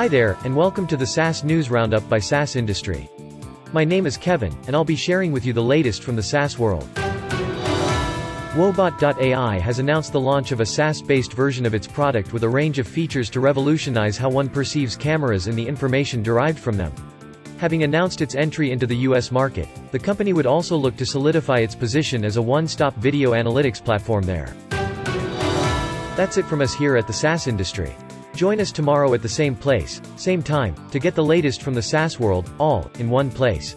Hi there, and welcome to the SaaS News Roundup by SaaS Industry. My name is Kevin, and I'll be sharing with you the latest from the SaaS world. Wobot.ai has announced the launch of a SaaS-based version of its product with a range of features to revolutionize how one perceives cameras and the information derived from them. Having announced its entry into the US market, the company would also look to solidify its position as a one-stop video analytics platform there. That's it from us here at the SaaS industry. Join us tomorrow at the same place, same time, to get the latest from the SaaS world, all in one place.